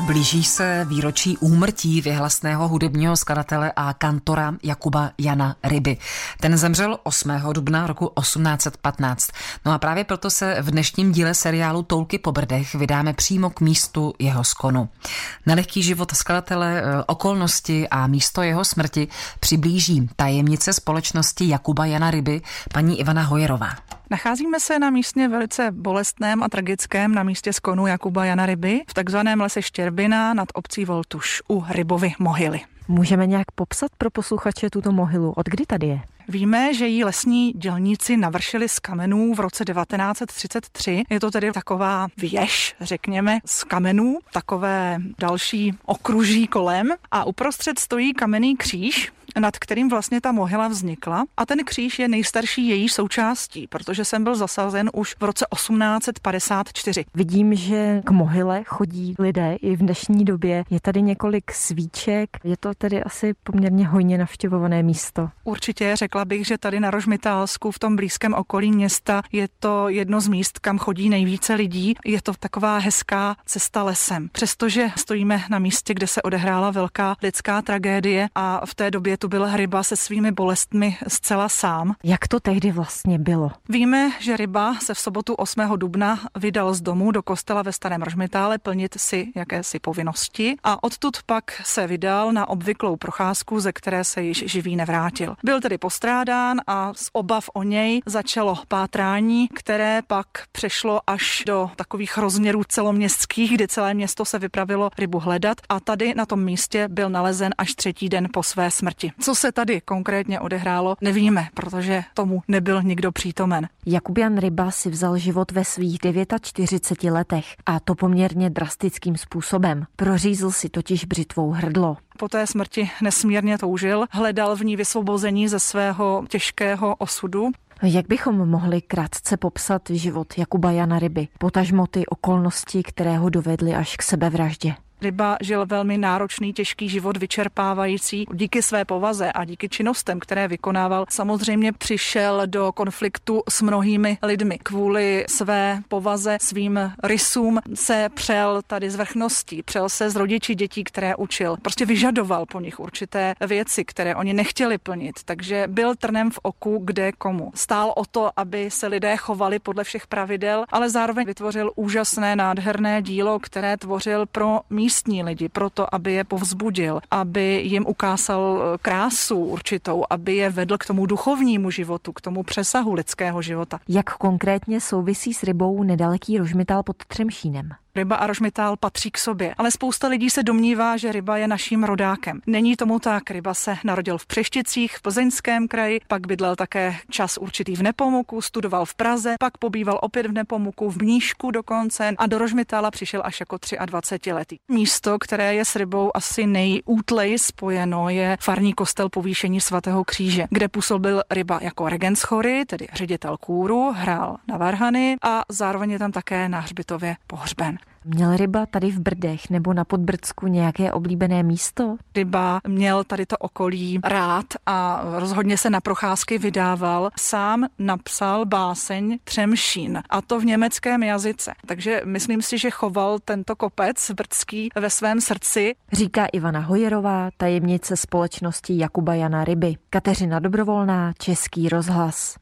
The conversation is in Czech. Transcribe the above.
Blíží se výročí úmrtí vyhlasného hudebního skladatele a kantora Jakuba Jana Ryby. Ten zemřel 8. dubna roku 1815. No a právě proto se v dnešním díle seriálu Toulky po Brdech vydáme přímo k místu jeho skonu. Na lehký život skladatele, eh, okolnosti a místo jeho smrti přiblíží tajemnice společnosti Jakuba Jana Ryby, paní Ivana Hojerová. Nacházíme se na místě velice bolestném a tragickém na místě skonu Jakuba Jana Ryby v takzvaném lese Štěrbina nad obcí Voltuš u Rybovy mohyly. Můžeme nějak popsat pro posluchače tuto mohylu? Od kdy tady je? Víme, že jí lesní dělníci navršili z kamenů v roce 1933. Je to tedy taková věž, řekněme, z kamenů, takové další okruží kolem a uprostřed stojí kamenný kříž, nad kterým vlastně ta mohyla vznikla. A ten kříž je nejstarší její součástí, protože jsem byl zasazen už v roce 1854. Vidím, že k mohyle chodí lidé i v dnešní době. Je tady několik svíček, je to tedy asi poměrně hojně navštěvované místo. Určitě řekla bych, že tady na Rožmitálsku v tom blízkém okolí města je to jedno z míst, kam chodí nejvíce lidí. Je to taková hezká cesta lesem. Přestože stojíme na místě, kde se odehrála velká lidská tragédie a v té době tu byl Ryba se svými bolestmi zcela sám. Jak to tehdy vlastně bylo? Víme, že Ryba se v sobotu 8. dubna vydal z domu do kostela ve Starém Rožmitále plnit si jakési povinnosti a odtud pak se vydal na obvyklou procházku, ze které se již živý nevrátil. Byl tedy postrádán a z obav o něj začalo pátrání, které pak přešlo až do takových rozměrů celoměstských, kdy celé město se vypravilo rybu hledat a tady na tom místě byl nalezen až třetí den po své smrti. Co se tady konkrétně odehrálo, nevíme, protože tomu nebyl nikdo přítomen. Jakubian Ryba si vzal život ve svých 49 letech a to poměrně drastickým způsobem. Prořízl si totiž břitvou hrdlo. Po té smrti nesmírně toužil, hledal v ní vysvobození ze svého těžkého osudu. Jak bychom mohli krátce popsat život Jakuba Jana Ryby, potažmo ty okolnosti, které ho dovedly až k sebevraždě? Ryba žil velmi náročný, těžký život, vyčerpávající. Díky své povaze a díky činnostem, které vykonával, samozřejmě přišel do konfliktu s mnohými lidmi. Kvůli své povaze, svým rysům se přel tady z vrchností, přel se z rodiči dětí, které učil. Prostě vyžadoval po nich určité věci, které oni nechtěli plnit. Takže byl trnem v oku kde komu. Stál o to, aby se lidé chovali podle všech pravidel, ale zároveň vytvořil úžasné, nádherné dílo, které tvořil pro míst místní lidi proto, aby je povzbudil, aby jim ukázal eh, krásu určitou, aby je vedl k tomu duchovnímu životu, k tomu přesahu lidského života. Jak konkrétně souvisí s rybou nedaleký Rožmital pod Třemšínem? Ryba a rožmitál patří k sobě, ale spousta lidí se domnívá, že ryba je naším rodákem. Není tomu tak. Ryba se narodil v Přešticích v Plzeňském kraji, pak bydlel také čas určitý v Nepomuku, studoval v Praze, pak pobýval opět v Nepomuku, v Mníšku dokonce a do Rožmitála přišel až jako 23 letý. Místo, které je s rybou asi nejútlej spojeno, je farní kostel povýšení svatého kříže, kde působil ryba jako regent chory, tedy ředitel kůru, hrál na varhany a zároveň je tam také na hřbitově pohřben. Měl ryba tady v Brdech nebo na Podbrdsku nějaké oblíbené místo? Ryba měl tady to okolí rád a rozhodně se na procházky vydával. Sám napsal báseň Třemšín a to v německém jazyce. Takže myslím si, že choval tento kopec brdský ve svém srdci. Říká Ivana Hojerová, tajemnice společnosti Jakuba Jana Ryby. Kateřina Dobrovolná, Český rozhlas.